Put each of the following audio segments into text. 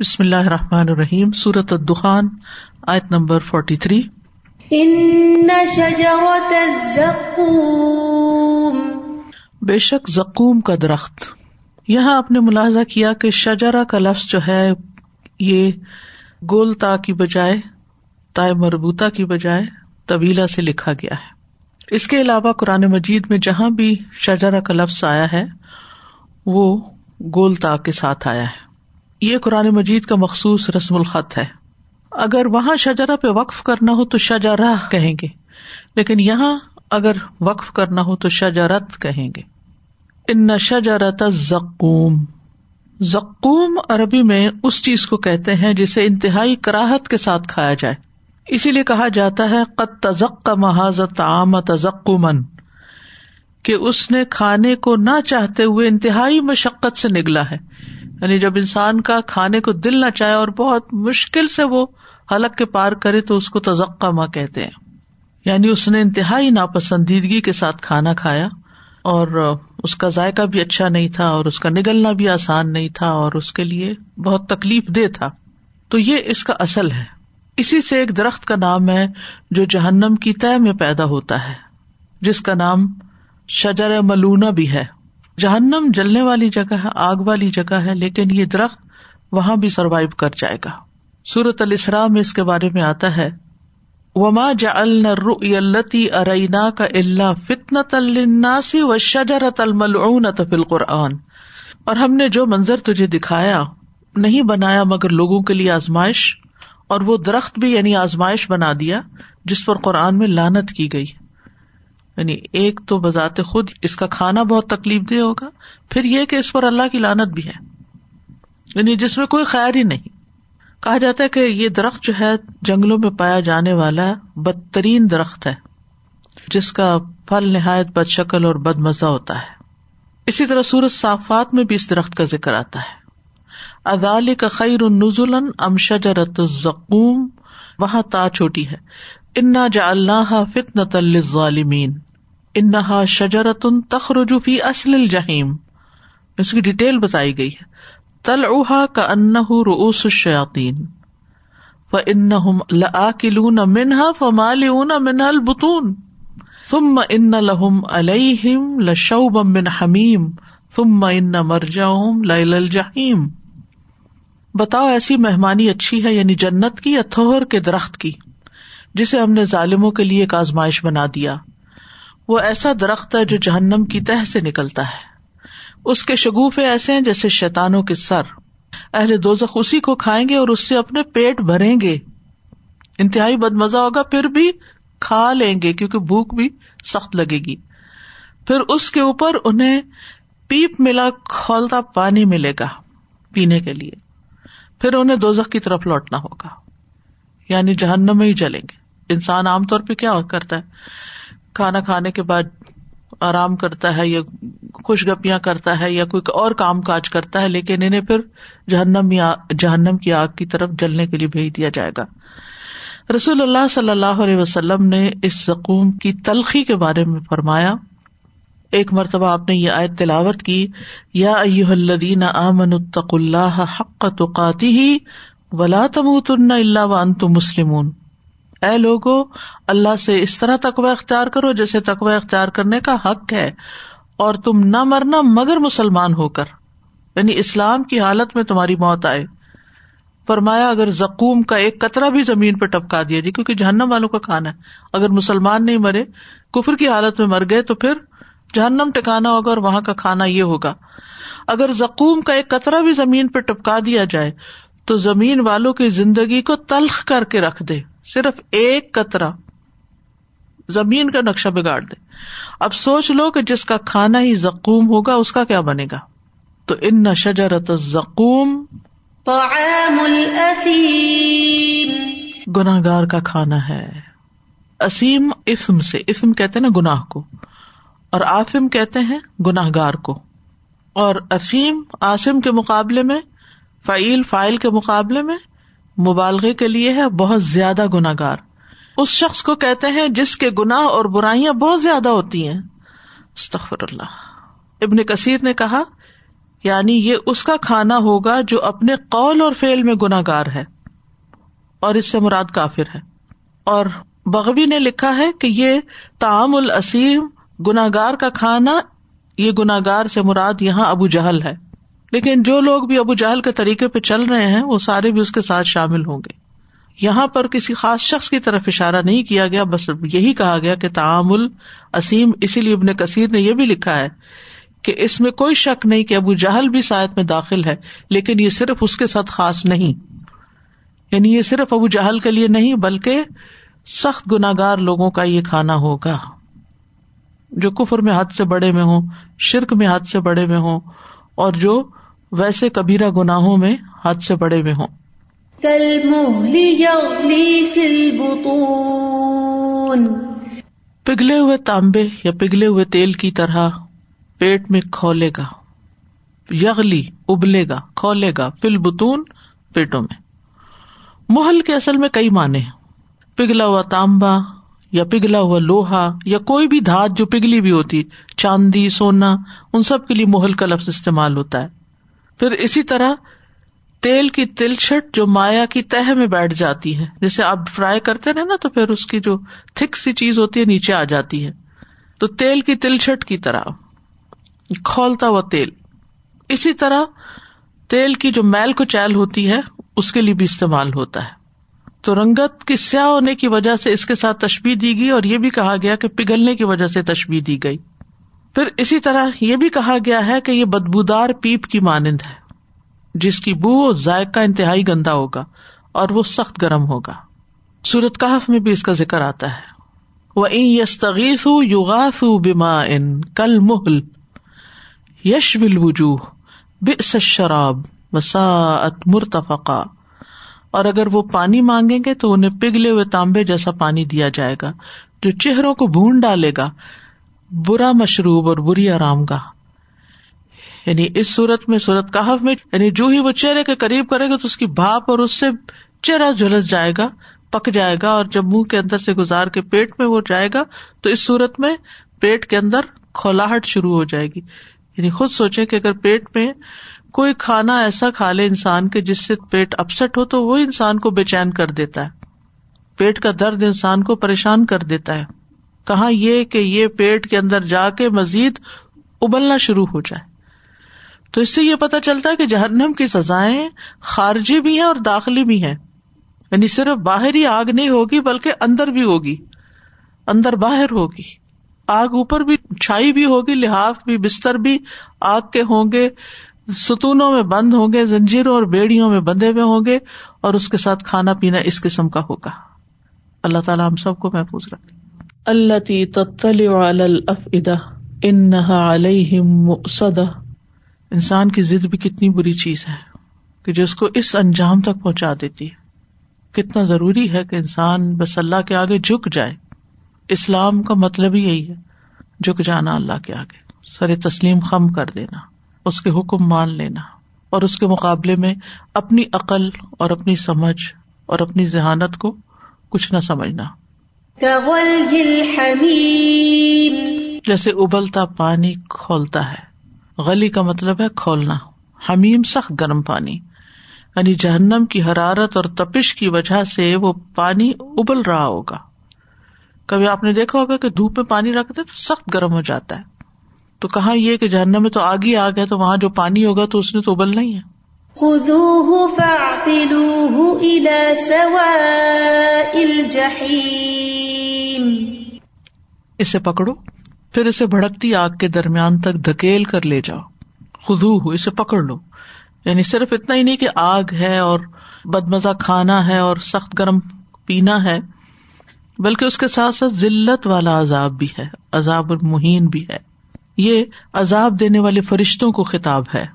بسم اللہ الرحمٰن الرحیم سورت الدخان آیت نمبر فورٹی تھری بے شک زکوم کا درخت۔ یہاں آپ نے ملاحظہ کیا کہ شجرا کا لفظ جو ہے یہ گول تا کی بجائے تائے مربوطہ کی بجائے طویلا سے لکھا گیا ہے۔ اس کے علاوہ قرآن مجید میں جہاں بھی شجرا کا لفظ آیا ہے وہ گول تا کے ساتھ آیا ہے۔ یہ قرآن مجید کا مخصوص رسم الخط ہے۔ اگر وہاں شجرا پہ وقف کرنا ہو تو شجرا کہیں گے، لیکن یہاں اگر وقف کرنا ہو تو شجرت کہیں گے۔ ان شجرت زکوم زکوم عربی میں اس چیز کو کہتے ہیں جسے انتہائی کراہت کے ساتھ کھایا جائے۔ اسی لیے کہا جاتا ہے قط تزک کا محاذت عام کہ اس نے کھانے کو نہ چاہتے ہوئے انتہائی مشقت سے نگلا ہے۔ یعنی جب انسان کا کھانے کو دل نہ چاہے اور بہت مشکل سے وہ حلق کے پار کرے تو اس کو تزقہ ماں کہتے ہیں۔ یعنی اس نے انتہائی ناپسندیدگی کے ساتھ کھانا کھایا اور اس کا ذائقہ بھی اچھا نہیں تھا اور اس کا نگلنا بھی آسان نہیں تھا اور اس کے لیے بہت تکلیف دہ تھا۔ تو یہ اس کا اصل ہے۔ اسی سے ایک درخت کا نام ہے جو جہنم کی طے میں پیدا ہوتا ہے، جس کا نام شجر ملونا بھی ہے۔ جہنم جلنے والی جگہ ہے، آگ والی جگہ ہے، لیکن یہ درخت وہاں بھی سروائو کر جائے گا۔ سورت السرا میں اس کے بارے میں آتا ہے، وما جا التی ارینا کا اللہ فتن الناسی و شجرت الملعون فل قرآن اور ہم نے جو منظر تجھے دکھایا، نہیں بنایا مگر لوگوں کے لیے آزمائش، اور وہ درخت بھی یعنی آزمائش بنا دیا، جس پر قرآن میں لانت کی گئی۔ یعنی ایک تو بذات خود اس کا کھانا بہت تکلیف دہ ہوگا، پھر یہ کہ اس پر اللہ کی لانت بھی ہے۔ یعنی جس میں کوئی خیر ہی نہیں۔ کہا جاتا ہے کہ یہ درخت جو ہے جنگلوں میں پایا جانے والا بدترین درخت ہے، جس کا پھل نہایت بد شکل اور بد مزہ ہوتا ہے۔ اسی طرح سورج صافات میں بھی اس درخت کا ذکر آتا ہے۔ ادال کا خیر النزول ام شجرت الزقوم؟ وہاں تا چھوٹی ہے۔ انا جا اللہ فتن ظالمین انہا شجرتن تخرجفی اصل الجہیم اس کی ڈیٹیل بتائی گئی ہے۔ تل اوہا کا ان روس الشیاطین و ان لآکلون منہا فمالئون منها البطون۔ ثم ان لهم علیہم لشوبا من حمیم ثم ان مرجعهم لیل الجحیم بتاؤ ایسی مہمانی اچھی ہے یعنی جنت کی یا تھوہر کے درخت کی، جسے ہم نے ظالموں کے لیے ایک آزمائش بنا دیا۔ وہ ایسا درخت ہے جو جہنم کی تہ سے نکلتا ہے۔ اس کے شگوفے ایسے ہیں جیسے شیتانوں کے سر۔ اہل دوزخ اسی کو کھائیں گے اور اس سے اپنے پیٹ بھریں گے۔ انتہائی بد مزہ ہوگا، پھر بھی کھا لیں گے، کیونکہ بھوک بھی سخت لگے گی۔ پھر اس کے اوپر انہیں پیپ ملا کھولتا پانی ملے گا، پینے کے لیے۔ پھر انہیں دوزخ کی طرف لوٹنا ہوگا۔ یعنی جہنم میں ہی جلیں گے۔ انسان عام طور پہ کیا کرتا ہے؟ کھانا کھانے کے بعد آرام کرتا ہے یا خوش گپیاں کرتا ہے یا کوئی اور کام کاج کرتا ہے، لیکن انہیں پھر جہنم جہنم کی آگ کی طرف جلنے کے لیے بھیج دیا جائے گا۔ رسول اللہ صلی اللہ علیہ وسلم نے اس زکوم کی تلخی کے بارے میں فرمایا۔ ایک مرتبہ آپ نے یہ آیت تلاوت کی، یا الدین امن الطق اللہ حق توقاتی ہی ولا تم اللہ ون تم مسلم اے لوگو، اللہ سے اس طرح تقوی اختیار کرو جیسے تقوی اختیار کرنے کا حق ہے، اور تم نہ مرنا مگر مسلمان ہو کر۔ یعنی اسلام کی حالت میں تمہاری موت آئے۔ فرمایا، اگر زکوم کا ایک قطرہ بھی زمین پہ ٹپکا دیا جی کیونکہ جہنم والوں کا کھانا ہے۔ اگر مسلمان نہیں مرے، کفر کی حالت میں مر گئے تو پھر جہنم ٹکانا ہوگا اور وہاں کا کھانا یہ ہوگا۔ اگر زکوم کا ایک قطرہ بھی زمین پہ ٹپکا دیا جائے تو زمین والوں کی زندگی کو تلخ کر کے رکھ دے۔ صرف ایک قطرہ زمین کا نقشہ بگاڑ دے۔ اب سوچ لو کہ جس کا کھانا ہی زکوم ہوگا اس کا کیا بنے گا؟ تو ان نہ شجرت زکوم گناہ گار کا کھانا ہے۔ اسیم اسم سے اسم کہتے نا گناہ کو۔ اور آفم کہتے ہیں گناہ گار کو۔ اور افیم، آسم کے مقابلے میں، فعیل فائل کے مقابلے میں مبالغے کے لیے ہے، بہت زیادہ گناگار اس شخص کو کہتے ہیں جس کے گناہ اور برائیاں بہت زیادہ ہوتی ہیں۔ اللہ۔ ابن کثیر نے کہا یعنی یہ اس کا کھانا ہوگا جو اپنے قول اور فیل میں گناگار ہے، اور اس سے مراد کافر ہے۔ اور بغوی نے لکھا ہے کہ یہ تعام الاسیم گناگار کا کھانا، یہ گناگار سے مراد یہاں ابو جہل ہے۔ لیکن جو لوگ بھی ابو جہل کے طریقے پہ چل رہے ہیں، وہ سارے بھی اس کے ساتھ شامل ہوں گے۔ یہاں پر کسی خاص شخص کی طرف اشارہ نہیں کیا گیا، بس یہی کہا گیا کہ تعامل اسیم اسی لیے ابن کثیر نے یہ بھی لکھا ہے کہ اس میں کوئی شک نہیں کہ ابو جہل بھی سائد میں داخل ہے، لیکن یہ صرف اس کے ساتھ خاص نہیں۔ یعنی یہ صرف ابو جہل کے لیے نہیں، بلکہ سخت گناگار لوگوں کا یہ کھانا ہوگا۔ جو کفر میں حد سے بڑے میں ہوں شرک میں حد سے بڑے میں ہوں اور جو ویسے کبیرہ گناہوں میں حد سے بڑے میں ہوں۔ پگھلے ہوئے تانبے یا پگھلے ہوئے تیل کی طرح پیٹ میں کھولے گا یغلی ابلے گا کھولے گا فل بتون پیٹوں میں۔ محل کے اصل میں کئی معنی پگھلا ہوا تانبا یا پگھلا ہوا لوہا یا کوئی بھی دھات جو پگھلی بھی ہوتی، چاندی، سونا، ان سب کے لیے محل کا لفظ استعمال ہوتا ہے۔ پھر اسی طرح تیل کی تلچھٹ جو مایا کی تہ میں بیٹھ جاتی ہے۔ جیسے آپ فرائی کرتے رہے نا تو پھر اس کی جو تھک سی چیز ہوتی ہے نیچے آ جاتی ہے۔ تو تیل کی تلچھٹ کی طرح کھولتا ہوا تیل۔ اسی طرح تیل کی جو میل کو چیل ہوتی ہے، اس کے لیے بھی استعمال ہوتا ہے۔ تو رنگت کی سیاہ ہونے کی وجہ سے اس کے ساتھ تشبیح دی گئی اور یہ بھی کہا گیا کہ پگھلنے کی وجہ سے تشبیح دی گئی۔ پھر اسی طرح یہ بھی کہا گیا ہے کہ یہ بدبودار پیپ کی مانند ہے، جس کی بو ذائقہ انتہائی گندا ہوگا اور وہ سخت گرم ہوگا۔ سورت کہف میں بھی اس کا ذکر آتا ہے۔ وہ یستغیث یوغاث بما ان کل محل یش بل وجوہ بس شراب وساعت مرتفقا۔ اور اگر وہ پانی مانگیں گے تو انہیں پگھلے ہوئے تانبے جیسا پانی دیا جائے گا، جو چہروں کو بھون ڈالے گا۔ برا مشروب اور بری آرام گاہ۔ یعنی اس صورت میں، صورت کہف میں یعنی جو ہی وہ چہرے کے قریب کرے گا تو اس کی بھاپ اور اس سے چہرہ جھلس جائے گا، پک جائے گا اور جب منہ کے اندر سے گزار کے پیٹ میں وہ جائے گا تو اس صورت میں پیٹ کے اندر کھولاہٹ شروع ہو جائے گی۔ یعنی خود سوچے کہ اگر پیٹ میں کوئی کھانا ایسا کھا لے انسان کے جس سے پیٹ اپسٹ ہو تو وہ انسان کو بے چین کر دیتا ہے۔ پیٹ کا درد انسان کو پریشان کر دیتا ہے۔ کہاں یہ کہ یہ پیٹ کے اندر جا کے مزید ابلنا شروع ہو جائے۔ تو اس سے یہ پتا چلتا ہے کہ جہنم کی سزائیں خارجی بھی ہیں اور داخلی بھی ہیں۔ یعنی صرف باہر ہی آگ نہیں ہوگی بلکہ اندر بھی ہوگی۔ اندر باہر ہوگی۔ آگ اوپر بھی چھائی بھی ہوگی، لحاف بھی، بستر بھی آگ کے ہوں گے۔ ستونوں میں بند ہوں گے زنجیروں اور بیڑیوں میں بندے ہوئے ہوں گے اور اس کے ساتھ کھانا پینا اس قسم کا ہوگا۔ اللہ تعالیٰ ہم سب کو محفوظ رکھے۔ اللہ تی تفدا ان علیہ انسان کی ضد بھی کتنی بری چیز ہے کہ جو اس کو اس انجام تک پہنچا دیتی ہے۔ کتنا ضروری ہے کہ انسان بس اللہ کے آگے جھک جائے۔ اسلام کا مطلب ہی یہی ہے جھک جانا اللہ کے آگے۔ سر تسلیم خم کر دینا۔ اس کے حکم مان لینا اور اس کے مقابلے میں اپنی عقل اور اپنی سمجھ اور اپنی ذہانت کو کچھ نہ سمجھنا۔ جیسے ابلتا پانی کھولتا ہے۔ غلی کا مطلب ہے کھولنا۔ حمیم سخت گرم پانی۔ یعنی جہنم کی حرارت اور تپش کی وجہ سے وہ پانی ابل رہا ہوگا۔ کبھی آپ نے دیکھا ہوگا کہ دھوپ میں پانی رکھتے تو سخت گرم ہو جاتا ہے۔ تو کہاں یہ کہ جہنم میں تو آگ ہی آگ ہے تو وہاں جو پانی ہوگا تو اس نے تو ابلنا ہی ہے۔ اسے پکڑو پھر اسے بھڑکتی آگ کے درمیان تک دھکیل کر لے جاؤ۔ ہو اسے پکڑ لو۔ یعنی صرف اتنا ہی نہیں کہ آگ ہے اور بد مزہ کھانا ہے اور سخت گرم پینا ہے بلکہ اس کے ساتھ ساتھ ذلت والا عذاب بھی ہے عذاب المحین بھی ہے۔ یہ عذاب دینے والے فرشتوں کو خطاب ہے۔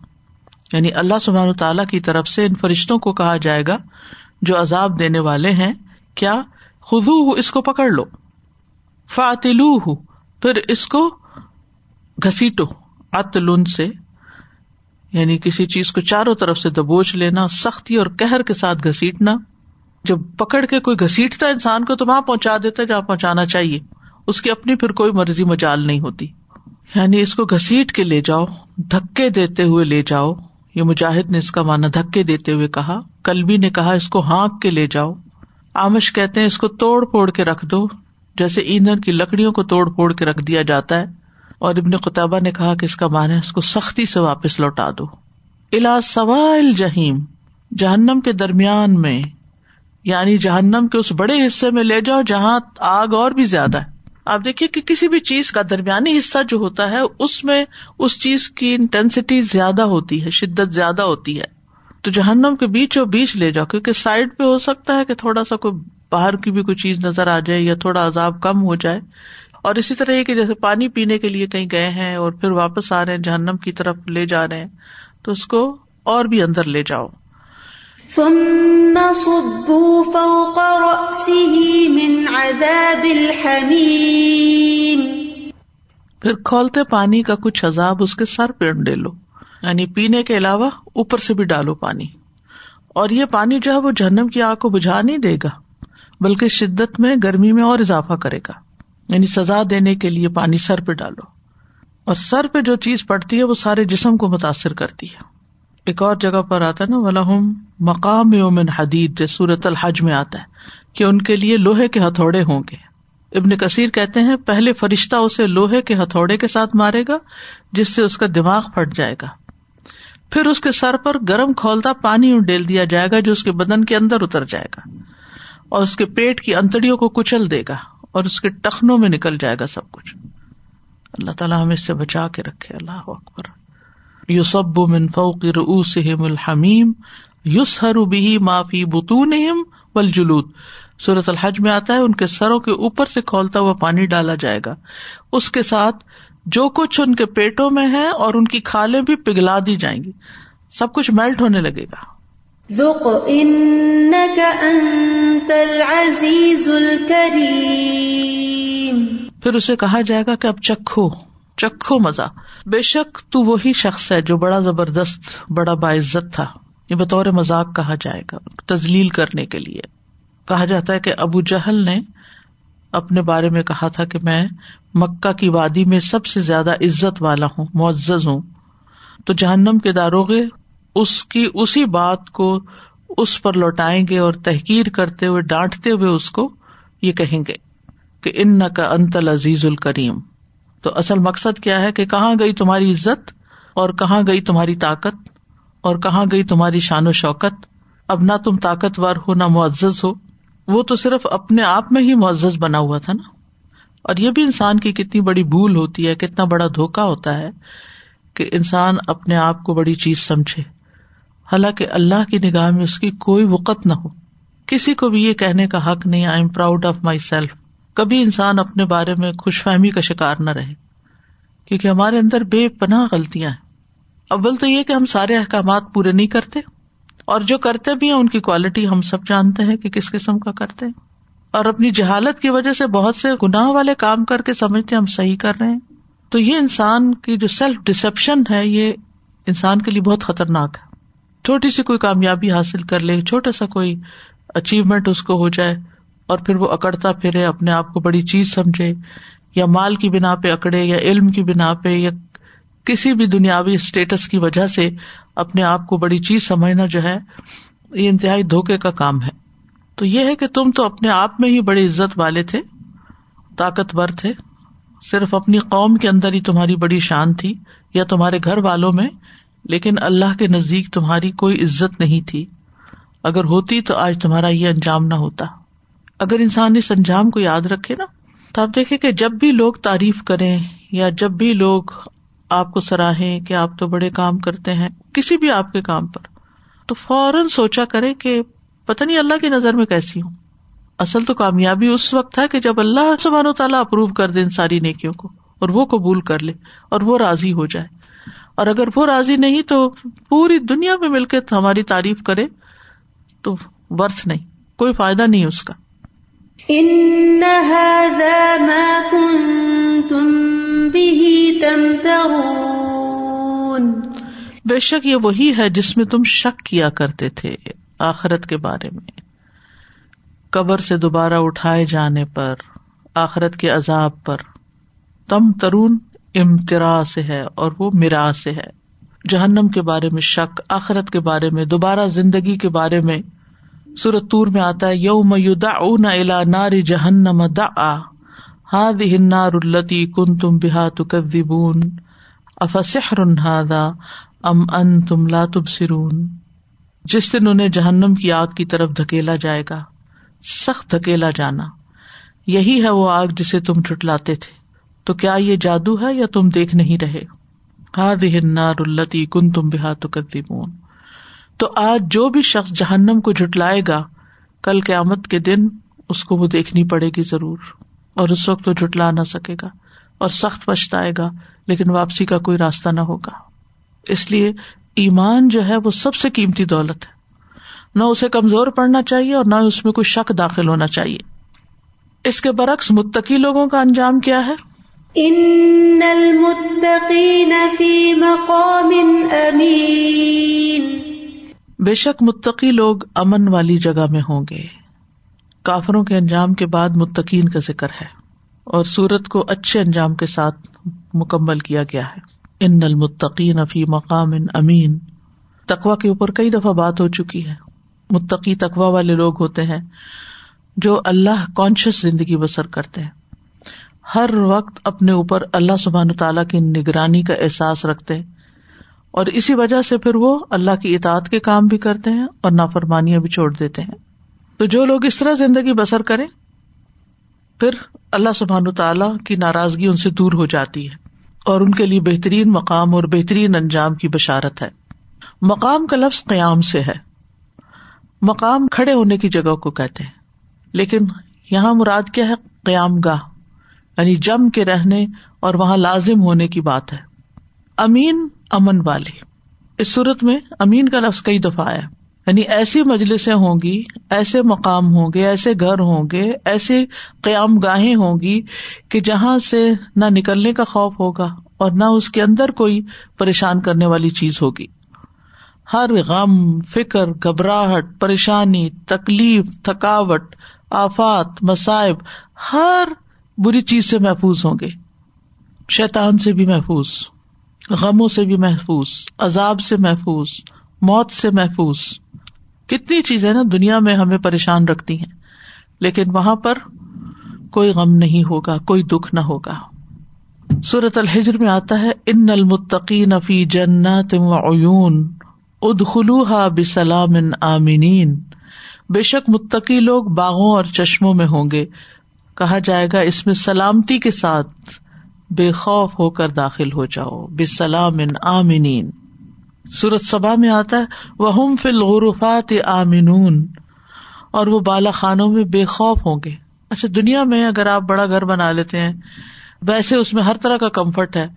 یعنی اللہ سبحان تعالیٰ کی طرف سے ان فرشتوں کو کہا جائے گا، جو عذاب دینے والے ہیں، کیا خدو اس کو پکڑ لو۔ فاتلو ہو پھر اس کو گھسیٹو اتلن سے۔ یعنی کسی چیز کو چاروں طرف سے دبوچ لینا، سختی اور کہر کے ساتھ گھسیٹنا۔ جب پکڑ کے کوئی گھسیٹتا انسان کو، تو وہاں پہنچا دیتا جہاں پہنچانا چاہیے۔ اس کی اپنی پھر کوئی مرضی مجال نہیں ہوتی۔ یعنی اس کو گھسیٹ کے لے جاؤ، دھکے دیتے ہوئے لے جاؤ۔ یہ مجاہد نے اس کا مانا دھکے دیتے ہوئے کہا۔ کلبی نے کہا، اس کو ہانک کے لے جاؤ۔ آمش کہتے ہیں، اس کو توڑ پھوڑ کے رکھ دو۔ جیسے ایندھن کی لکڑیوں کو توڑ پھوڑ کے رکھ دیا جاتا ہے۔ اور ابن قطبہ نے کہا کہ اس کا مانا اس کو سختی سے واپس لوٹا دو۔ الا سوائل جہیم جہنم کے درمیان میں یعنی جہنم کے اس بڑے حصے میں لے جاؤ جہاں آگ اور بھی زیادہ ہے۔ آپ دیکھیے کہ کسی بھی چیز کا درمیانی حصہ جو ہوتا ہے، اس میں اس چیز کی انٹینسٹی زیادہ ہوتی ہے، شدت زیادہ ہوتی ہے۔ تو جہنم کے بیچ و بیچ لے جاؤ، کیونکہ سائڈ پہ ہو سکتا ہے کہ تھوڑا سا کوئی باہر کی بھی کوئی چیز نظر آ جائے یا تھوڑا عذاب کم ہو جائے۔ اور اسی طرح یہ کہ جیسے پانی پینے کے لیے کہیں گئے ہیں اور پھر واپس آ رہے ہیں، جہنم کی طرف لے جا رہے ہیں، تو اس کو اور بھی اندر لے جاؤ۔ پھر کھولتے پانی کا کچھ عذاب اس کے سر پہ ڈے لو یعنی پینے کے علاوہ اوپر سے بھی ڈالو پانی۔ اور یہ پانی جو ہے وہ جہنم کی آگ کو بجھا نہیں دے گا، بلکہ شدت میں، گرمی میں اور اضافہ کرے گا۔ یعنی سزا دینے کے لیے پانی سر پہ ڈالو۔ اور سر پہ جو چیز پڑتی ہے وہ سارے جسم کو متاثر کرتی ہے۔ ایک اور جگہ پر آتا ہے نا ولہم مقام یومن حدید سورت الحج میں آتا ہے، کہ ان کے لیے لوہے کے ہتھوڑے ہوں گے۔ ابن کثیر کہتے ہیں، پہلے فرشتہ اسے لوہے کے ہتھوڑے کے ساتھ مارے گا، جس سے اس کا دماغ پھٹ جائے گا۔ پھر اس کے سر پر گرم کھولتا پانی ڈیل دیا جائے گا، جو اس کے بدن کے اندر اتر جائے گا۔ اور اس کے پیٹ کی انتڑیوں کو کچل دے گا، اور اس کے ٹخنوں میں نکل جائے گا سب کچھ۔ اللہ تعالیٰ ہم اس سے بچا کے رکھے، اللہ اکبر۔ یو سب من فوق رؤوسہم الحمیم یوس ہر بھی معافی بتون والجلود۔ صورت الحج میں آتا ہے ان کے سروں کے اوپر سے کھولتا ہوا پانی ڈالا جائے گا۔ اس کے ساتھ جو کچھ ان کے پیٹوں میں ہے اور ان کی کھالیں بھی پگھلا دی جائیں گی۔ سب کچھ میلٹ ہونے لگے گا۔ پھر اسے کہا جائے گا کہ اب چکھو۔ چکھو مزہ۔ بے شک تو وہی شخص ہے جو بڑا زبردست، بڑا باعزت تھا۔ یہ بطور مذاق کہا جائے گا تزلیل کرنے کے لیے۔ کہا جاتا ہے کہ ابو جہل نے اپنے بارے میں کہا تھا کہ میں مکہ کی وادی میں سب سے زیادہ عزت والا ہوں، معزز ہوں۔ تو جہنم کے داروغے اس کی اسی بات کو اس پر لوٹائیں گے اور تحقیر کرتے ہوئے، ڈانٹتے ہوئے اس کو یہ کہیں گے کہ ان کا انتل عزیز الکریم۔ تو اصل مقصد کیا ہے کہ کہاں گئی تمہاری عزت اور کہاں گئی تمہاری طاقت اور کہاں گئی تمہاری شان و شوکت؟ اب نہ تم طاقتور ہو نہ معزز ہو۔ وہ تو صرف اپنے آپ میں ہی معزز بنا ہوا تھا نا۔ اور یہ بھی انسان کی کتنی بڑی بھول ہوتی ہے، کتنا بڑا دھوکا ہوتا ہے کہ انسان اپنے آپ کو بڑی چیز سمجھے۔ حالانکہ اللہ کی نگاہ میں اس کی کوئی وقت نہ ہو۔ کسی کو بھی یہ کہنے کا حق نہیں I am proud of myself کبھی انسان اپنے بارے میں خوش فہمی کا شکار نہ رہے، کیونکہ ہمارے اندر بے پناہ غلطیاں ہیں۔ اول تو یہ کہ ہم سارے احکامات پورے نہیں کرتے، اور جو کرتے بھی ہیں، ان کی کوالٹی ہم سب جانتے ہیں کہ کس قسم کا کرتے ہیں۔ اور اپنی جہالت کی وجہ سے بہت سے گناہ والے کام کر کے سمجھتے ہم صحیح کر رہے ہیں۔ تو یہ انسان کی جو سیلف ڈسپشن ہے، یہ انسان کے لیے بہت خطرناک ہے۔ چھوٹی سی کوئی کامیابی حاصل کر لے، چھوٹا سا کوئی اچیومنٹ اس کو ہو جائے۔ اور پھر وہ اکڑتا پھرے، اپنے آپ کو بڑی چیز سمجھے، یا مال کی بنا پہ اکڑے، یا علم کی بنا پہ، یا کسی بھی دنیاوی اسٹیٹس کی وجہ سے اپنے آپ کو بڑی چیز سمجھنا جو ہے، یہ انتہائی دھوکے کا کام ہے۔ تو یہ ہے کہ تم تو اپنے آپ میں ہی بڑی عزت والے تھے، طاقتور تھے، صرف اپنی قوم کے اندر ہی تمہاری بڑی شان تھی، یا تمہارے گھر والوں میں، لیکن اللہ کے نزدیک تمہاری کوئی عزت نہیں تھی۔ اگر ہوتی تو آج تمہارا یہ انجام نہ ہوتا۔ اگر انسان اس انجام کو یاد رکھے نا، تو آپ دیکھیں کہ جب بھی لوگ تعریف کریں یا جب بھی لوگ آپ کو سراہیں کہ آپ تو بڑے کام کرتے ہیں، کسی بھی آپ کے کام پر، تو فوراً سوچا کرے کہ پتہ نہیں اللہ کی نظر میں کیسی ہوں۔ اصل تو کامیابی اس وقت ہے کہ جب اللہ سبحان و تعالیٰ اپروو کر دے ان ساری نیکیوں کو، اور وہ قبول کر لے اور وہ راضی ہو جائے۔ اور اگر وہ راضی نہیں تو پوری دنیا میں مل کے ہماری تعریف کرے تو ورتھ نہیں، کوئی فائدہ نہیں اس کا۔ بے شک یہ وہی ہے جس میں تم شک کیا کرتے تھے آخرت کے بارے میں۔ قبر سے دوبارہ اٹھائے جانے پر، آخرت کے عذاب پر۔ تم ترون امترا سے ہے اور وہ میرا سے ہے۔ جہنم کے بارے میں شک، آخرت کے بارے میں، دوبارہ زندگی کے بارے میں سورت تور میں آتا ہے، یوم الا نار جہنم دا ہاد ہنار التی کن تم بحا تکون افسحر ہادا ام ان تم لا تب سرون جس دن انہیں جہنم کی آگ کی طرف دھکیلا جائے گا، سخت دھکیلا جانا۔ یہی ہے وہ آگ جسے تم ٹھٹلاتے تھے۔ تو کیا یہ جادو ہے یا تم دیکھ نہیں رہے؟ ہاد ہنار التی کن تم بحا تکون تو آج جو بھی شخص جہنم کو جٹلائے گا، کل قیامت کے دن اس کو وہ دیکھنی پڑے گی ضرور، اور اس وقت وہ جٹلا نہ سکے گا اور سخت پچھتائے گا، لیکن واپسی کا کوئی راستہ نہ ہوگا۔ اس لیے ایمان جو ہے وہ سب سے قیمتی دولت ہے۔ نہ اسے کمزور پڑنا چاہیے اور نہ اس میں کوئی شک داخل ہونا چاہیے۔ اس کے برعکس متقی لوگوں کا انجام کیا ہے؟ بے شک متقی لوگ امن والی جگہ میں ہوں گے۔ کافروں کے انجام کے بعد متقین کا ذکر ہے اور سورت کو اچھے انجام کے ساتھ مکمل کیا گیا ہے۔ ان المتقین فی مقام امین۔ تقوا کے اوپر کئی دفعہ بات ہو چکی ہے۔ متقی تقوا والے لوگ ہوتے ہیں جو اللہ کانشیس زندگی بسر کرتے ہیں۔ ہر وقت اپنے اوپر اللہ سبحان تعالیٰ کی نگرانی کا احساس رکھتے ہیں اور اسی وجہ سے پھر وہ اللہ کی اطاعت کے کام بھی کرتے ہیں اور نافرمانیاں بھی چھوڑ دیتے ہیں۔ تو جو لوگ اس طرح زندگی بسر کریں، پھر اللہ سبحان تعالیٰ کی ناراضگی ان سے دور ہو جاتی ہے اور ان کے لیے بہترین مقام اور بہترین انجام کی بشارت ہے۔ مقام کا لفظ قیام سے ہے۔ مقام کھڑے ہونے کی جگہ کو کہتے ہیں۔ لیکن یہاں مراد کیا ہے؟ قیام گاہ یعنی جم کے رہنے اور وہاں لازم ہونے کی بات ہے۔ امین امن والے۔ اس صورت میں امین کا لفظ کئی دفعہ آیا۔ یعنی ایسی مجلسیں ہوں گی، ایسے مقام ہوں گے، ایسے گھر ہوں گے، ایسے قیام گاہیں ہوں گی کہ جہاں سے نہ نکلنے کا خوف ہوگا اور نہ اس کے اندر کوئی پریشان کرنے والی چیز ہوگی۔ ہر غم، فکر، گھبراہٹ، پریشانی، تکلیف، تھکاوٹ، آفات، مصائب، ہر بری چیز سے محفوظ ہوں گے۔ شیتان سے بھی محفوظ۔ غموں سے بھی محفوظ، عذاب سے محفوظ، موت سے محفوظ۔ کتنی چیزیں نا دنیا میں ہمیں پریشان رکھتی ہیں۔ لیکن وہاں پر کوئی غم نہیں ہوگا، کوئی دکھ نہ ہوگا۔ سورت الحجر میں آتا ہے ان المتقی نفی جنت عیون ادخلوها بسلام آمینین بے شک متقی لوگ باغوں اور چشموں میں ہوں گے۔ کہا جائے گا اس میں سلامتی کے ساتھ۔ بے خوف ہو کر داخل ہو جاؤ۔ بے سلام آمین سورت سبا میں آتا ہے وہ ہم فل غرفات آمنون۔ اور وہ بالا خانوں میں بے خوف ہوں گے۔ اچھا دنیا میں اگر آپ بڑا گھر بنا لیتے ہیں، ویسے اس میں ہر طرح کا کمفرٹ ہے،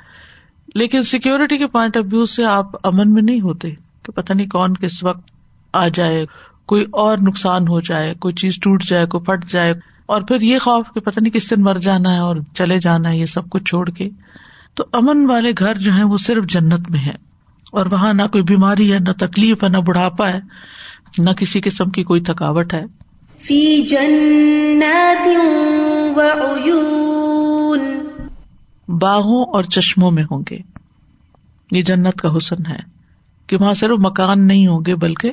لیکن سیکورٹی کے پوائنٹ آف ویو سے آپ امن میں نہیں ہوتے۔ کہ پتہ نہیں کون کس وقت آ جائے، کوئی اور نقصان ہو جائے، کوئی چیز ٹوٹ جائے، کوئی پھٹ جائے۔ اور پھر یہ خوف کہ پتہ نہیں کس دن مر جانا ہے اور چلے جانا ہے یہ سب کچھ چھوڑ کے۔ تو امن والے گھر جو ہے وہ صرف جنت میں ہے اور وہاں نہ کوئی بیماری ہے نہ تکلیف ہے نہ بڑھاپا ہے نہ کسی قسم کی کوئی تھکاوٹ ہے۔ باغوں اور چشموں میں ہوں گے۔ یہ جنت کا حسن ہے کہ وہاں صرف مکان نہیں ہوں گے بلکہ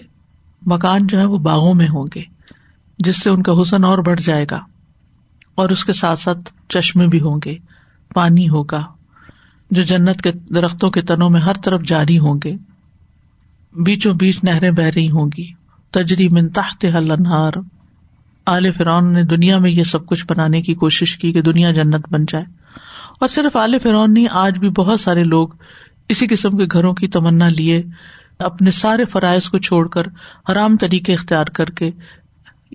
مکان جو ہے وہ باغوں میں ہوں گے۔ جس سے ان کا حسن اور بڑھ جائے گا اور اس کے ساتھ ساتھ چشمے بھی ہوں گے، پانی ہوگا، جو جنت کے درختوں کے تنوں میں ہر طرف جاری ہوں گے۔ بیچوں بیچ نہریں بہ رہی ہوں گی۔ تجری من تحت حل انہار آل فرعون نے دنیا میں یہ سب کچھ بنانے کی کوشش کی کہ دنیا جنت بن جائے۔ اور صرف آل فرعون نہیں، آج بھی بہت سارے لوگ اسی قسم کے گھروں کی تمنا لیے اپنے سارے فرائض کو چھوڑ کر حرام طریقے اختیار کر کے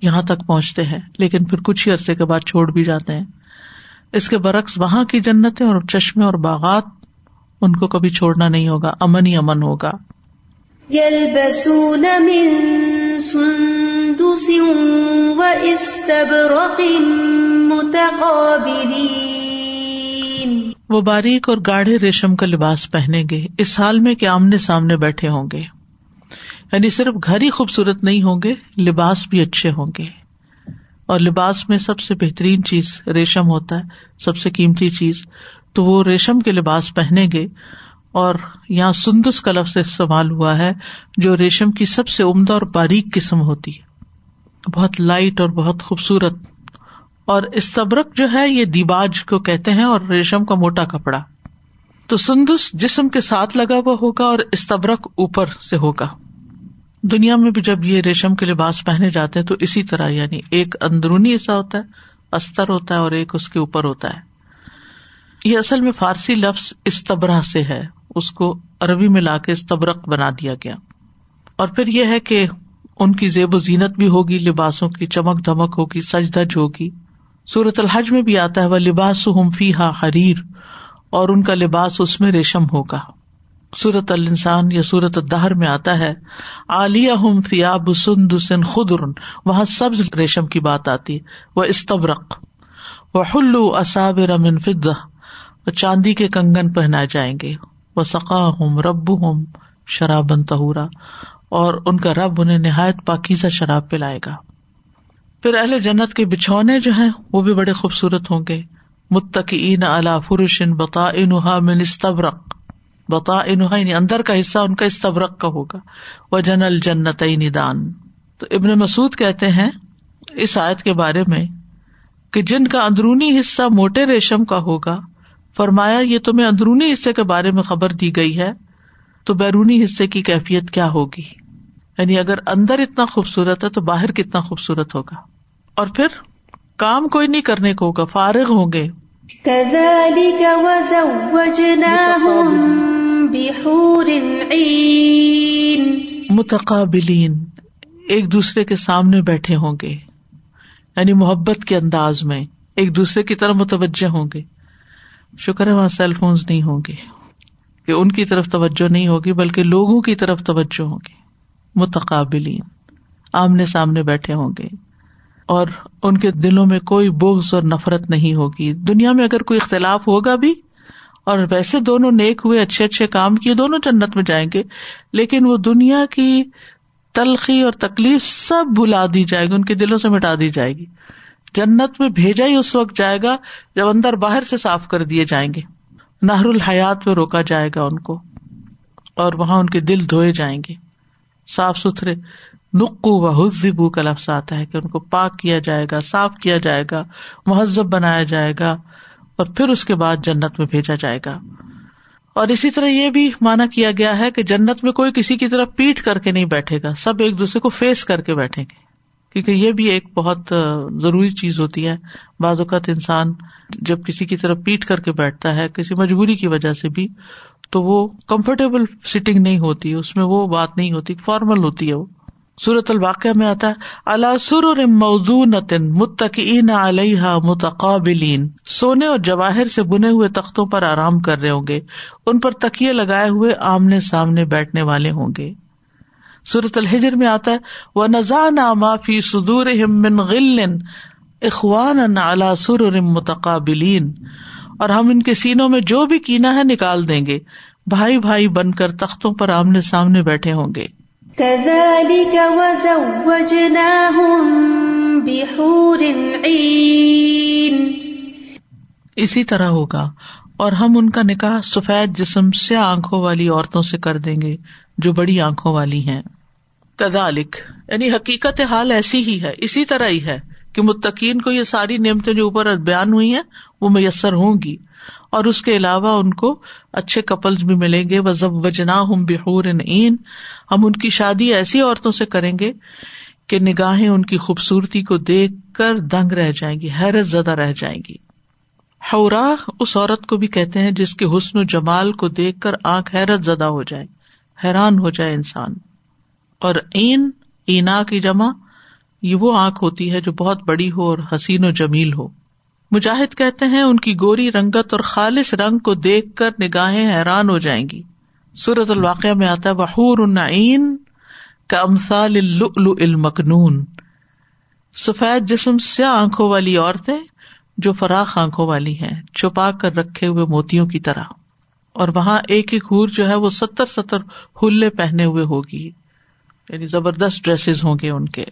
یہاں تک پہنچتے ہیں لیکن پھر کچھ ہی عرصے کے بعد چھوڑ بھی جاتے ہیں۔ اس کے برعکس وہاں کی جنتیں اور چشمے اور باغات ان کو کبھی چھوڑنا نہیں ہوگا امن ہی امن ہوگا۔ وہ باریک اور گاڑھے ریشم کا لباس پہنیں گے اس حال میں کہ آمنے سامنے بیٹھے ہوں گے۔ یعنی صرف گھر ہی خوبصورت نہیں ہوں گے، لباس بھی اچھے ہوں گے۔ اور لباس میں سب سے بہترین چیز ریشم ہوتا ہے، سب سے قیمتی چیز۔ تو وہ ریشم کے لباس پہنیں گے۔ اور یہاں سندس کا لفظ استعمال ہوا ہے، جو ریشم کی سب سے عمدہ اور باریک قسم ہوتی ہے۔ بہت لائٹ اور بہت خوبصورت۔ اور استبرک جو ہے، یہ دیباج کو کہتے ہیں اور ریشم کا موٹا کپڑا۔ تو سندس جسم کے ساتھ لگا ہوا ہوگا اور استبرک اوپر سے ہوگا۔ دنیا میں بھی جب یہ ریشم کے لباس پہنے جاتے ہیں تو اسی طرح یعنی ایک اندرونی حصہ ہوتا ہے، استر ہوتا ہے اور ایک اس کے اوپر ہوتا ہے۔ یہ اصل میں فارسی لفظ استبرا سے ہے، اس کو عربی میں لا کے استبرک بنا دیا گیا۔ اور پھر یہ ہے کہ ان کی زیب و زینت بھی ہوگی، لباسوں کی چمک دمک ہوگی سج دج ہوگی۔ سورت الحج میں بھی آتا ہے وہ لباس ہم فی ہا حریر اور ان کا لباس اس میں ریشم ہوگا۔ سورت السان یا سورت الدہر میں آتا ہے عالیہ ہم فیاب سن خدر وہاں سبز ریشم کی بات آتی وہ استبرق وہ حلو اصاب رمن فدہ چاندی کے کنگن پہنائے جائیں گے وہ سقا ہوں رب ہوں شراب تہورا اور ان کا رب انہیں نہایت پاکیزہ شراب پلائے گا۔ پھر اہل جنت کے بچھونے جو ہیں، وہ بھی بڑے خوبصورت ہوں گے۔ متقین اللہ فرشن بتا انہا من استبرق بتا انہا یعنی اندر کا حصہ، ان کا استبرق کا ہوگا۔ وہ جنل جنت دان۔ تو ابن مسعد کہتے ہیں اس آیت کے بارے میں کہ جن کا اندرونی حصہ موٹے ریشم کا ہوگا، فرمایا یہ تمہیں اندرونی حصے کے بارے میں خبر دی گئی ہے، تو بیرونی حصے کی کیفیت کیا ہوگی؟ یعنی اگر اندر اتنا خوبصورت ہے تو باہر کتنا خوبصورت ہوگا؟ اور پھر کام کوئی نہیں کرنے کو ہوگا، فارغ ہوں گے۔ متقابلین، ایک دوسرے کے سامنے بیٹھے ہوں گے یعنی محبت کے انداز میں ایک دوسرے کی طرف متوجہ ہوں گے۔ شکر ہے وہاں سیل فونس نہیں ہوں گے، کہ ان کی طرف توجہ نہیں ہوگی، بلکہ لوگوں کی طرف توجہ ہوگی متقابلین، آمنے سامنے بیٹھے ہوں گے۔ اور ان کے دلوں میں کوئی بوگز اور نفرت نہیں ہوگی۔ دنیا میں اگر کوئی اختلاف ہوگا بھی، اور ویسے دونوں نیک ہوئے، اچھے اچھے کام کیے، دونوں جنت میں جائیں گے، لیکن وہ دنیا کی تلخی اور تکلیف سب بلا دی جائے گی، ان کے دلوں سے مٹا دی جائے گی۔ جنت میں بھیجا ہی اس وقت جائے گا جب اندر باہر سے صاف کر دیے جائیں گے۔ نہر الحیات پہ روکا جائے گا ان کو، اور وہاں ان کے دل دھوئے جائیں گے۔ صاف ستھرے نقو و حزبو کا لفظ آتا ہے کہ ان کو پاک کیا جائے گا، صاف کیا جائے گا، مہذب بنایا جائے گا اور پھر اس کے بعد جنت میں بھیجا جائے گا۔ اور اسی طرح یہ بھی مانا کیا گیا ہے کہ جنت میں کوئی کسی کی طرف پیٹ کر کے نہیں بیٹھے گا، سب ایک دوسرے کو فیس کر کے بیٹھیں گے۔ کیونکہ یہ بھی ایک بہت ضروری چیز ہوتی ہے۔ بعض اوقات انسان جب کسی کی طرف پیٹ کر کے بیٹھتا ہے، کسی مجبوری کی وجہ سے بھی، تو وہ کمفرٹیبل سیٹنگ نہیں ہوتی، اس میں وہ بات نہیں ہوتی فارمل ہوتی ہے وہ۔ سورت الواقع میں آتا ہے اللہ سر موزون متقین علیہ متقابلین سونے اور جواہر سے بنے ہوئے تختوں پر آرام کر رہے ہوں گے، ان پر تکیے لگائے ہوئے آمنے سامنے بیٹھنے والے ہوں گے۔ سورت الحجر میں آتا ہے وہ نزان معافی سدور غل اخوان اعلی سر متقابلین اور ہم ان کے سینوں میں جو بھی کینا ہے نکال دیں گے۔ بھائی بھائی بن کر تختوں پر آمنے سامنے بیٹھے ہوں گے۔ اسی طرح ہوگا اور ہم ان کا نکاح سفید جسم سے آنکھوں والی عورتوں سے کر دیں گے جو بڑی آنکھوں والی ہیں۔ کدالک یعنی حقیقت حال ایسی ہی ہے، اسی طرح ہی ہے کہ متقین کو یہ ساری نعمتیں جو اوپر بیان ہوئی ہیں، وہ میسر ہوں گی۔ اور اس کے علاوہ ان کو اچھے کپلز بھی ملیں گے۔ وہ ضب وجنا ہم بحور این ہم ان کی شادی ایسی عورتوں سے کریں گے کہ نگاہیں ان کی خوبصورتی کو دیکھ کر دنگ رہ جائیں گی، حیرت زدہ رہ جائیں گی۔ ہورا اس عورت کو بھی کہتے ہیں جس کے حسن و جمال کو دیکھ کر آنکھ حیرت زدہ ہو جائے، حیران ہو جائے انسان۔ اور این اینا کی جمع، یہ وہ آنکھ ہوتی ہے جو بہت بڑی ہو اور حسین و جمیل ہو۔ مجاہد کہتے ہیں ان کی گوری رنگت اور خالص رنگ کو دیکھ کر نگاہیں حیران ہو جائیں گی۔ سورت الواقع میں آتا ہے بحور العین کا امسال المکنون سفید جسم سے آنکھوں والی عورتیں جو فراخ آنکھوں والی ہیں، چھپا کر رکھے ہوئے موتیوں کی طرح۔ اور وہاں ایک ایک ہور جو ہے وہ ستر ستر ہلے پہنے ہوئے ہوگی۔ یعنی زبردست ڈریسز ہوں گے ان کے۔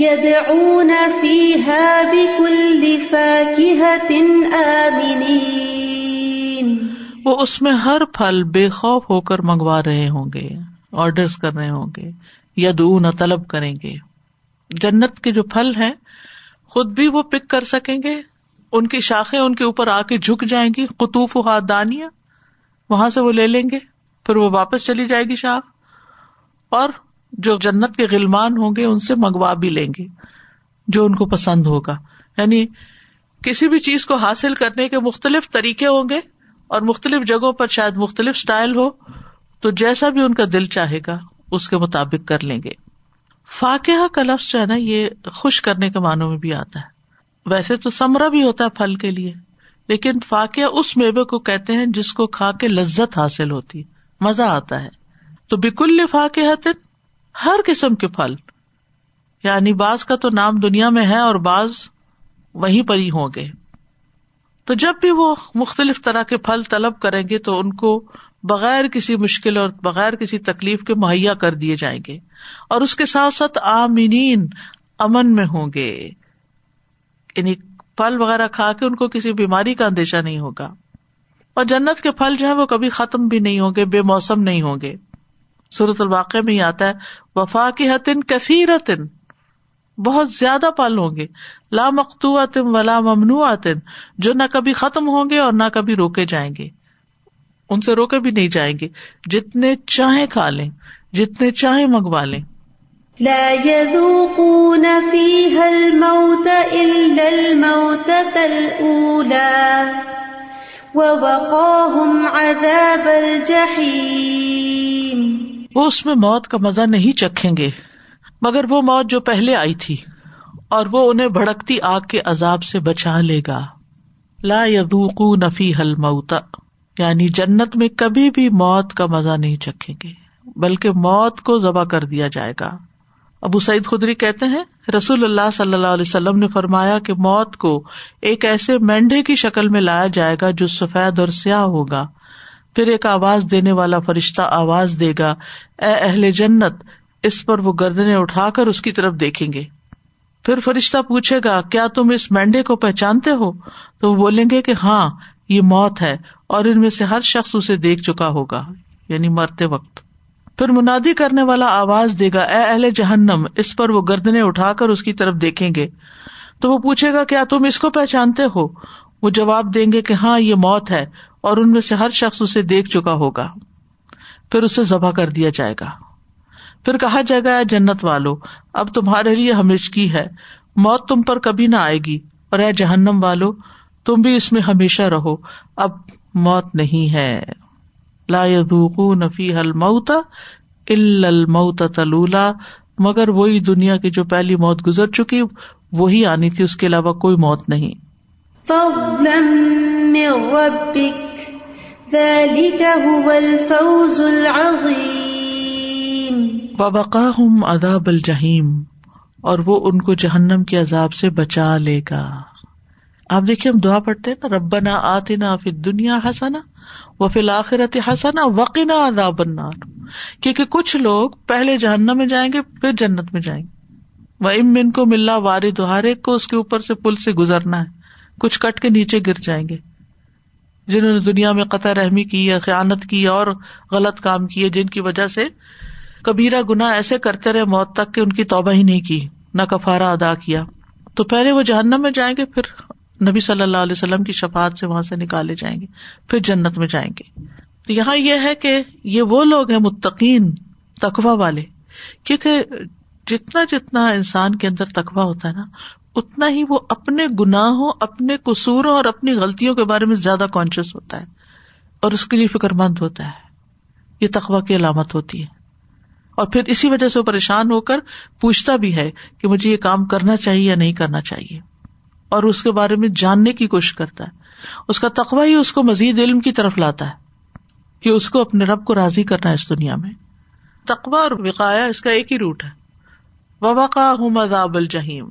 يدعون فيها بكل فاكهة آمنين. وہ اس میں ہر پھل بے خوف ہو کر منگوا رہے ہوں گے آرڈر کر رہے ہوں گے یا دون طلب کریں گے۔ جنت کے جو پھل ہیں، خود بھی وہ پک کر سکیں گے۔ ان کی شاخیں ان کے اوپر آ کے جھک جائیں گی، قطوف و دانیاں وہاں سے وہ لے لیں گے، پھر وہ واپس چلی جائے گی شاخ۔ اور جو جنت کے غلمان ہوں گے ان سے منگوا بھی لیں گے، جو ان کو پسند ہوگا۔ یعنی کسی بھی چیز کو حاصل کرنے کے مختلف طریقے ہوں گے اور مختلف جگہوں پر شاید مختلف اسٹائل ہو، تو جیسا بھی ان کا دل چاہے گا، اس کے مطابق کر لیں گے۔ فاقہ کا لفظ جو ہے نا، یہ خوش کرنے کے معنوں میں بھی آتا ہے۔ ویسے تو سمرا بھی ہوتا ہے پھل کے لیے، لیکن فاقیہ اس میوے کو کہتے ہیں جس کو کھا کے لذت حاصل ہوتی مزہ آتا ہے۔ تو بکل فاقہ ہر قسم کے پھل۔ یعنی بعض کا تو نام دنیا میں ہے اور بعض وہیں پر ہی ہوں گے۔ تو جب بھی وہ مختلف طرح کے پھل طلب کریں گے تو ان کو بغیر کسی مشکل اور بغیر کسی تکلیف کے مہیا کر دیے جائیں گے اور اس کے ساتھ ساتھ آمینین امن میں ہوں گے۔ یعنی پھل وغیرہ کھا کے ان کو کسی بیماری کا اندیشہ نہیں ہوگا۔ اور جنت کے پھل جو ہے وہ کبھی ختم بھی نہیں ہوں گے، بے موسم نہیں ہوں گے۔ صورت الواقع میں ہی آتا ہے وفا کی حتن کثیرتن بہت زیادہ پل ہوں گے۔ لا مختو ولا ممنوع جو نہ کبھی ختم ہوں گے اور نہ کبھی روکے جائیں گے۔ ان سے روکے بھی نہیں جائیں گے۔ جتنے چاہیں کھا لیں، جتنے چاہیں منگوا لیں۔ وہ اس میں موت کا مزہ نہیں چکھیں گے، مگر وہ موت جو پہلے آئی تھی، اور وہ انہیں بھڑکتی آگ کے عذاب سے بچا لے گا۔ لا یدوقو نفی حل موتا یعنی جنت میں کبھی بھی موت کا مزہ نہیں چکھیں گے، بلکہ موت کو ذبح کر دیا جائے گا۔ ابو سعید خدری کہتے ہیں، رسول اللہ صلی اللہ علیہ وسلم نے فرمایا کہ موت کو ایک ایسے مینڈے کی شکل میں لایا جائے گا جو سفید اور سیاہ ہوگا۔ پھر ایک آواز دینے والا فرشتہ آواز دے گا، اے اہل جنت، اس پر وہ گردنے اٹھا کر اس کی طرف دیکھیں گے۔ پھر فرشتہ پوچھے گا، کیا تم اس مینڈے کو پہچانتے ہو؟ تو وہ بولیں گے کہ ہاں یہ موت ہے اور ان میں سے ہر شخص اسے دیکھ چکا ہوگا یعنی مرتے وقت۔ پھر منادی کرنے والا آواز دے گا، اے اہل جہنم، اس پر وہ گردنے اٹھا کر اس کی طرف دیکھیں گے۔ تو وہ پوچھے گا، کیا تم اس کو پہچانتے ہو؟ وہ جواب دیں گے کہ ہاں یہ موت ہے اور ان میں سے ہر شخص اسے دیکھ چکا ہوگا۔ پھر اسے ذبح کر دیا جائے گا۔ پھر کہا جائے گا جنت والو، اب تمہارے لیے ہمیشگی ہے۔ موت تم پر کبھی نہ آئے گی۔ اور اے جہنم والو، تم بھی اس میں ہمیشہ رہو۔ اب موت نہیں ہے۔ لا نفی حل موتا الموت تلولا مگر وہی دنیا کی جو پہلی موت گزر چکی، وہی آنی تھی، اس کے علاوہ کوئی موت نہیں۔ بقا ہوں اداب الجہیم اور وہ ان کو جہنم کے عذاب سے بچا لے گا۔ آپ دیکھیے ہم دعا پڑھتے نا رب نہ آتے نا دنیا ہسنا وہ فی الآخرت ہسنا اداب النار۔ کیونکہ کچھ لوگ پہلے جہنم میں جائیں گے، پھر جنت میں جائیں گے۔ وہ امن کو ملا وار دہارے کو اس کے اوپر سے پل سے گزرنا ہے۔ کچھ کٹ کے نیچے گر جائیں گے۔ جنہوں نے دنیا میں قطع رحمی کی یا خیالت کی اور غلط کام کیے جن کی وجہ سے کبیرا گنا ایسے کرتے رہے، موت تک کہ ان کی توبہ ہی نہیں کی، نہ کفارا ادا کیا۔ تو پہلے وہ جہنم میں جائیں گے، پھر نبی صلی اللہ علیہ وسلم کی شفات سے وہاں سے نکالے جائیں گے، پھر جنت میں جائیں گے۔ تو یہاں یہ ہے کہ یہ وہ لوگ ہیں متقین تقوا والے۔ کیونکہ جتنا جتنا انسان کے اندر تقوا ہوتا ہے نا اتنا ہی وہ اپنے گناہوں، اپنے قصوروں اور اپنی غلطیوں کے بارے میں زیادہ کانشیس ہوتا ہے اور اس کے لیے فکر مند ہوتا ہے۔ یہ تقوا کی علامت ہوتی ہے۔ اور پھر اسی وجہ سے وہ پریشان ہو کر پوچھتا بھی ہے کہ مجھے یہ کام کرنا چاہیے یا نہیں کرنا چاہیے۔ اور اس کے بارے میں جاننے کی کوشش کرتا ہے۔ اس کا تقوا ہی اس کو مزید علم کی طرف لاتا ہے کہ اس کو اپنے رب کو راضی کرنا ہے اس دنیا میں۔ تقوا اور وقایا اس کا ایک ہی روٹ ہے۔ وبا کا ہوں مذاب الجہیم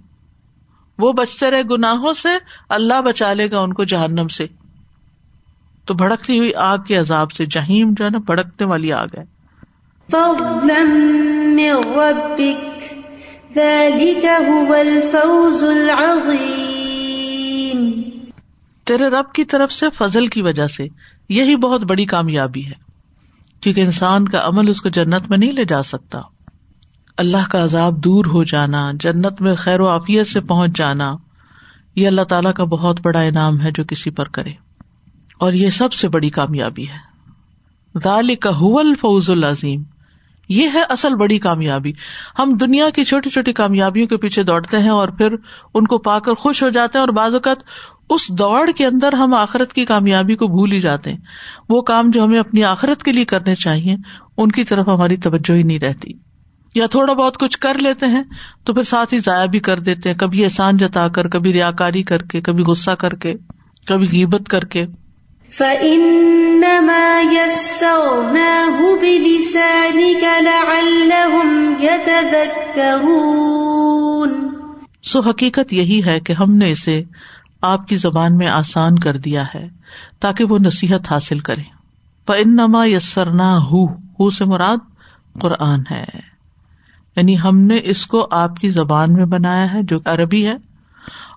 وہ بچتے رہے گناہوں سے اللہ بچا لے گا ان کو جہنم سے۔ تو بھڑکتی ہوئی آگ کے عذاب سے جہیم جو ہے نا بھڑکنے والی آگ ہے۔ تیرے رب کی طرف سے فضل کی وجہ سے یہی بہت بڑی کامیابی ہے کیونکہ انسان کا عمل اس کو جنت میں نہیں لے جا سکتا۔ اللہ کا عذاب دور ہو جانا، جنت میں خیر و عافیت سے پہنچ جانا، یہ اللہ تعالیٰ کا بہت بڑا انعام ہے جو کسی پر کرے۔ اور یہ سب سے بڑی کامیابی ہے۔ ذالک هو الفوز العظیم۔ یہ ہے اصل بڑی کامیابی۔ ہم دنیا کی چھوٹی چھوٹی کامیابیوں کے پیچھے دوڑتے ہیں اور پھر ان کو پا کر خوش ہو جاتے ہیں اور بعض اوقات اس دوڑ کے اندر ہم آخرت کی کامیابی کو بھول ہی جاتے ہیں۔ وہ کام جو ہمیں اپنی آخرت کے لیے کرنے چاہیے، ان کی طرف ہماری توجہ ہی نہیں رہتی۔ یا تھوڑا بہت کچھ کر لیتے ہیں تو پھر ساتھ ہی ضائع بھی کر دیتے ہیں کبھی احسان جتا کر کبھی ریا کاری کر کے کبھی غصہ کر کے کبھی غیبت کر کے۔ فَإِنَّمَا يَسَّرْنَاهُ بِلِسَانِكَ لَعَلَّهُمْ يَتَذَكَّرُونَ۔ سو حقیقت یہی ہے کہ ہم نے اسے آپ کی زبان میں آسان کر دیا ہے تاکہ وہ نصیحت حاصل کرے۔ فَإِنَّمَا يَسَّرْنَاهُ ہو سے مراد قرآن ہے۔ یعنی ہم نے اس کو آپ کی زبان میں بنایا ہے، جو عربی ہے،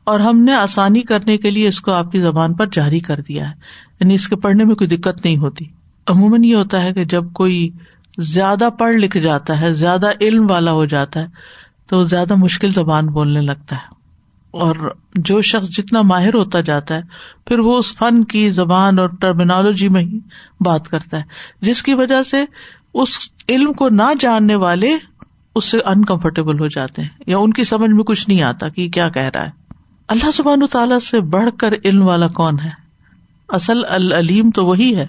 اور ہم نے آسانی کرنے کے لیے اس کو آپ کی زبان پر جاری کر دیا ہے۔ یعنی اس کے پڑھنے میں کوئی دقت نہیں ہوتی۔ عموماً یہ ہوتا ہے کہ جب کوئی زیادہ پڑھ لکھ جاتا ہے، زیادہ علم والا ہو جاتا ہے، تو زیادہ مشکل زبان بولنے لگتا ہے۔ اور جو شخص جتنا ماہر ہوتا جاتا ہے، پھر وہ اس فن کی زبان اور ٹرمینالوجی میں ہی بات کرتا ہے۔ جس کی وجہ سے اس علم کو نہ جاننے والے اس سے انکمفرٹیبل ہو جاتے ہیں یا ان کی سمجھ میں کچھ نہیں آتا کہ کیا کہہ رہا ہے۔ اللہ سبحان تعالیٰ سے بڑھ کر علم والا کون ہے؟ اصل العلیم تو وہی ہے،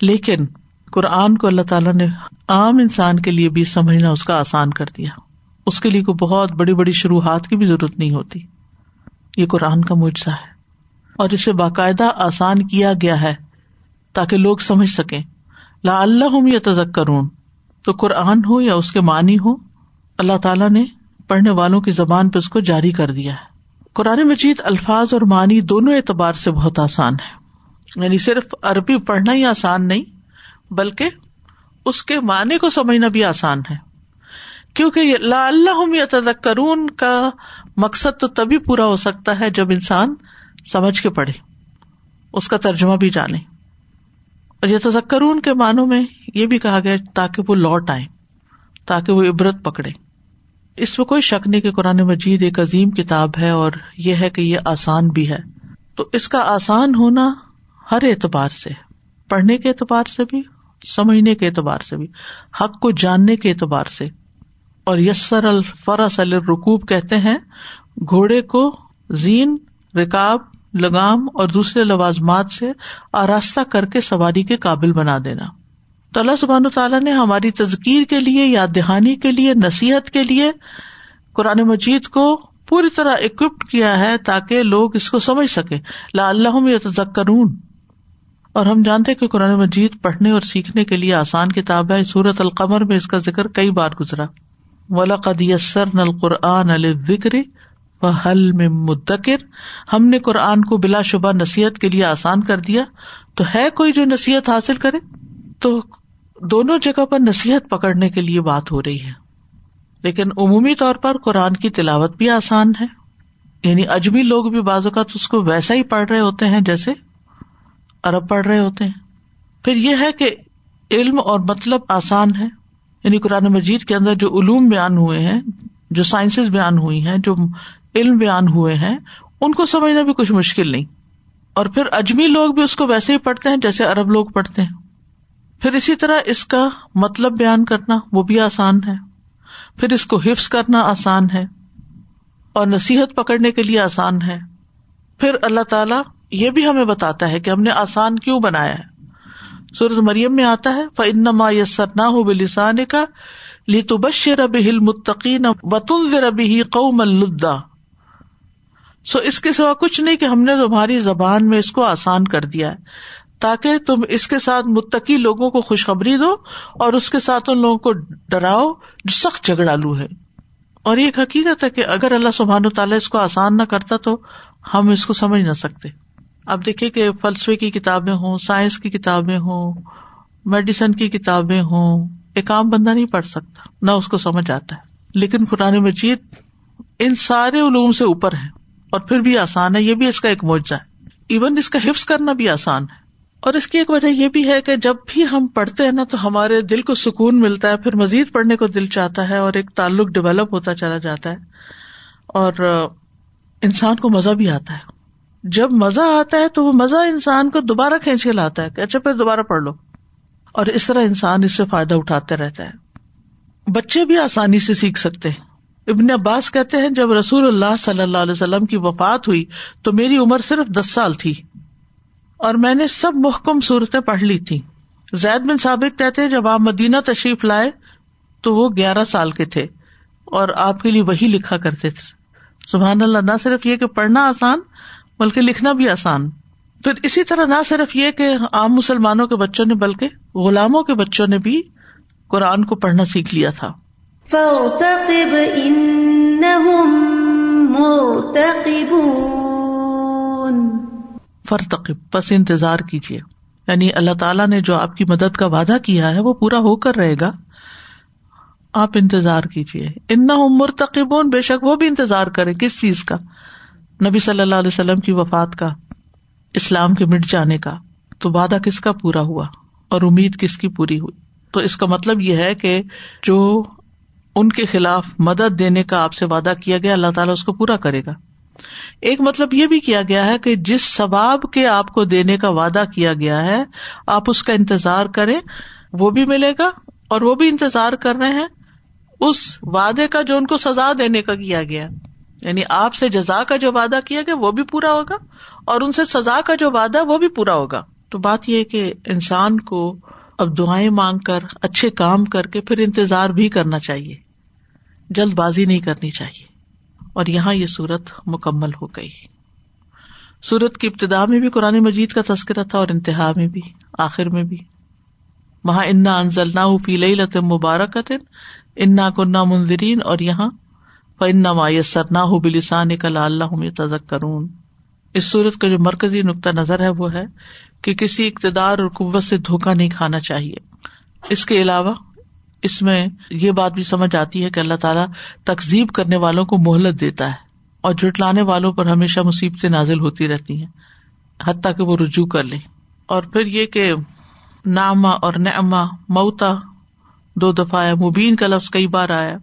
لیکن قرآن کو اللہ تعالیٰ نے عام انسان کے لیے بھی سمجھنا اس کا آسان کر دیا۔ اس کے لیے کوئی بہت بڑی بڑی شروحات کی بھی ضرورت نہیں ہوتی۔ یہ قرآن کا معجزہ ہے۔ اور اسے باقاعدہ آسان کیا گیا ہے تاکہ لوگ سمجھ سکیں۔ لا اللہ یا تزک تو قرآن ہو یا اس کے معنی ہو اللہ تعالیٰ نے پڑھنے والوں کی زبان پہ اس کو جاری کر دیا ہے۔ قرآن مجید الفاظ اور معنی دونوں اعتبار سے بہت آسان ہے یعنی صرف عربی پڑھنا ہی آسان نہیں، بلکہ اس کے معنی کو سمجھنا بھی آسان ہے۔ کیونکہ لا اللہ یا تذکرون کا مقصد تو تبھی پورا ہو سکتا ہے جب انسان سمجھ کے پڑھے، اس کا ترجمہ بھی جانے۔ اور یہ تذکرون کے معنوں میں یہ بھی کہا گیا تاکہ وہ لوٹ آئے، تاکہ وہ عبرت پکڑے۔ اس میں کوئی شک نہیں کہ قرآن مجید ایک عظیم کتاب ہے اور یہ ہے کہ یہ آسان بھی ہے۔ تو اس کا آسان ہونا ہر اعتبار سے، پڑھنے کے اعتبار سے بھی، سمجھنے کے اعتبار سے بھی، حق کو جاننے کے اعتبار سے۔ اور یسر الفرس الرکوب کہتے ہیں، گھوڑے کو زین، رکاب، لگام اور دوسرے لوازمات سے آراستہ کر کے سواری کے قابل بنا دینا۔ تو اللہ سبحان تعالیٰ نے ہماری تزکیر کے لیے، یاد دہانی کے لیے، نصیحت کے لیے قرآن مجید کو پوری طرح اکوپ کیا ہے تاکہ لوگ اس کو سمجھ سکے لا اللہ تزکرون اور ہم جانتے کہ قرآن مجید پڑھنے اور سیکھنے کے لیے آسان کتاب ہے۔ سورت القمر میں اس کا ذکر کئی بار گزرا۔ ولا قدیسر نل قرآن الکر و حل میں مدکر ہم نے قرآن کو بلا شبہ نصیحت کے لیے آسان کر دیا۔ تو ہے کوئی جو نصیحت حاصل کرے؟ تو دونوں جگہ پر نصیحت پکڑنے کے لیے بات ہو رہی ہے۔ لیکن عمومی طور پر قرآن کی تلاوت بھی آسان ہے۔ یعنی اجمی لوگ بھی بعض اوقات اس کو ویسا ہی پڑھ رہے ہوتے ہیں جیسے ارب پڑھ رہے ہوتے ہیں۔ پھر یہ ہے کہ علم اور مطلب آسان ہے۔ یعنی قرآن مجید کے اندر جو علوم بیان ہوئے ہیں، جو سائنسز بیان ہوئی ہیں، جو علم بیان ہوئے ہیں، ان کو سمجھنا بھی کچھ مشکل نہیں۔ اور پھر اجمی لوگ بھی اس کو ویسے ہی پڑھتے ہیں جیسے ارب لوگ پڑھتے ہیں۔ پھر اسی طرح اس کا مطلب بیان کرنا وہ بھی آسان ہے۔ پھر اس کو حفظ کرنا آسان ہے اور نصیحت پکڑنے کے لیے آسان ہے۔ پھر اللہ تعالی یہ بھی ہمیں بتاتا ہے کہ ہم نے آسان کیوں بنایا ہے۔ سورت مریم میں آتا ہے فن ما یسر نہ ہو بلسان کا بشر ہل متقین وطن ربی قوم الدا سو اس کے سوا کچھ نہیں کہ ہم نے تمہاری زبان میں اس کو آسان کر دیا ہے۔ تاکہ تم اس کے ساتھ متقی لوگوں کو خوشخبری دو اور اس کے ساتھ ان لوگوں کو ڈراؤ جو سخت جھگڑالو ہے۔ اور یہ حقیقت ہے کہ اگر اللہ سبحان و تعالیٰ اس کو آسان نہ کرتا تو ہم اس کو سمجھ نہ سکتے۔ اب دیکھیے کہ فلسفے کی کتابیں ہوں، سائنس کی کتابیں ہوں، میڈیسن کی کتابیں ہوں، ایک عام بندہ نہیں پڑھ سکتا، نہ اس کو سمجھ آتا ہے۔ لیکن قرآن مجید ان سارے علوم سے اوپر ہے اور پھر بھی آسان ہے، یہ بھی اس کا ایک معاوضہ ہے۔ ایون اس کا حفظ کرنا بھی آسان ہے۔ اور اس کی ایک وجہ یہ بھی ہے کہ جب بھی ہم پڑھتے ہیں نا تو ہمارے دل کو سکون ملتا ہے، پھر مزید پڑھنے کو دل چاہتا ہے اور ایک تعلق ڈیولپ ہوتا چلا جاتا ہے اور انسان کو مزہ بھی آتا ہے۔ جب مزہ آتا ہے تو وہ مزہ انسان کو دوبارہ کھینچ کے لاتا ہے کہ اچھا پھر دوبارہ پڑھ لو۔ اور اس طرح انسان اس سے فائدہ اٹھاتے رہتا ہے۔ بچے بھی آسانی سے سیکھ سکتے ہیں۔ ابن عباس کہتے ہیں، جب رسول اللہ صلی اللہ علیہ وسلم کی وفات ہوئی تو میری عمر صرف دس سال تھی۔ اور میں نے سب محکم صورتیں پڑھ لی تھی زید بن ثابت کہتے جب آپ مدینہ تشریف لائے تو وہ گیارہ سال کے تھے اور آپ کے لیے وہی لکھا کرتے تھے۔ سبحان اللہ، نہ صرف یہ کہ پڑھنا آسان، بلکہ لکھنا بھی آسان۔ پھر اسی طرح نہ صرف یہ کہ عام مسلمانوں کے بچوں نے، بلکہ غلاموں کے بچوں نے بھی قرآن کو پڑھنا سیکھ لیا تھا۔ فرتقب بس انتظار کیجیے یعنی اللہ تعالیٰ نے جو آپ کی مدد کا وعدہ کیا ہے وہ پورا ہو کر رہے گا۔ آپ انتظار کیجیے ان مرتقب بے شک وہ بھی انتظار کرے کس چیز کا؟ نبی صلی اللہ علیہ وسلم کی وفات کا، اسلام کے مٹ جانے کا۔ تو وعدہ کس کا پورا ہوا؟ اور امید کس کی پوری ہوئی؟ تو اس کا مطلب یہ ہے کہ جو ان کے خلاف مدد دینے کا آپ سے وعدہ کیا گیا، اللہ تعالیٰ اس کو پورا کرے گا۔ ایک مطلب یہ بھی کیا گیا ہے کہ جس ثباب کے آپ کو دینے کا وعدہ کیا گیا ہے، آپ اس کا انتظار کریں، وہ بھی ملے گا اور وہ بھی انتظار کر رہے ہیں۔ اس وعدے کا جو ان کو سزا دینے کا کیا گیا یعنی آپ سے جزا کا جو وعدہ کیا گیا، وہ بھی پورا ہوگا اور ان سے سزا کا جو وعدہ، وہ بھی پورا ہوگا۔ تو بات یہ کہ انسان کو اب دعائیں مانگ کر، اچھے کام کر کے پھر انتظار بھی کرنا چاہیے۔ جلد بازی نہیں کرنی چاہیے۔ اور یہاں یہ سورت مکمل ہو گئی۔ سورت کی ابتدا میں بھی قرآن مجید کا تذکرہ تھا اور انتہا میں بھی، آخر میں بھی۔ وہاں انا انزل نہ فی لت مبارک انا کنہ منظرین اور یہاں فنا مایسر نہ ہو بلسان کل اللہ تزک کرون اس صورت کا جو مرکزی نقطۂ نظر ہے وہ ہے کہ کسی اقتدار اور قوت سے دھوکا نہیں کھانا چاہیے۔ اس کے علاوہ اس میں یہ بات بھی سمجھ آتی ہے کہ اللہ تعالیٰ تقزیب کرنے والوں کو مہلت دیتا ہے اور جٹلانے والوں پر ہمیشہ مصیبتیں نازل ہوتی رہتی ہیں، حتیٰ کہ وہ رجوع کر لے اور پھر یہ کہ ناما اور نعما موتا دو دفعہ مبین کا لفظ کئی بار آیا۔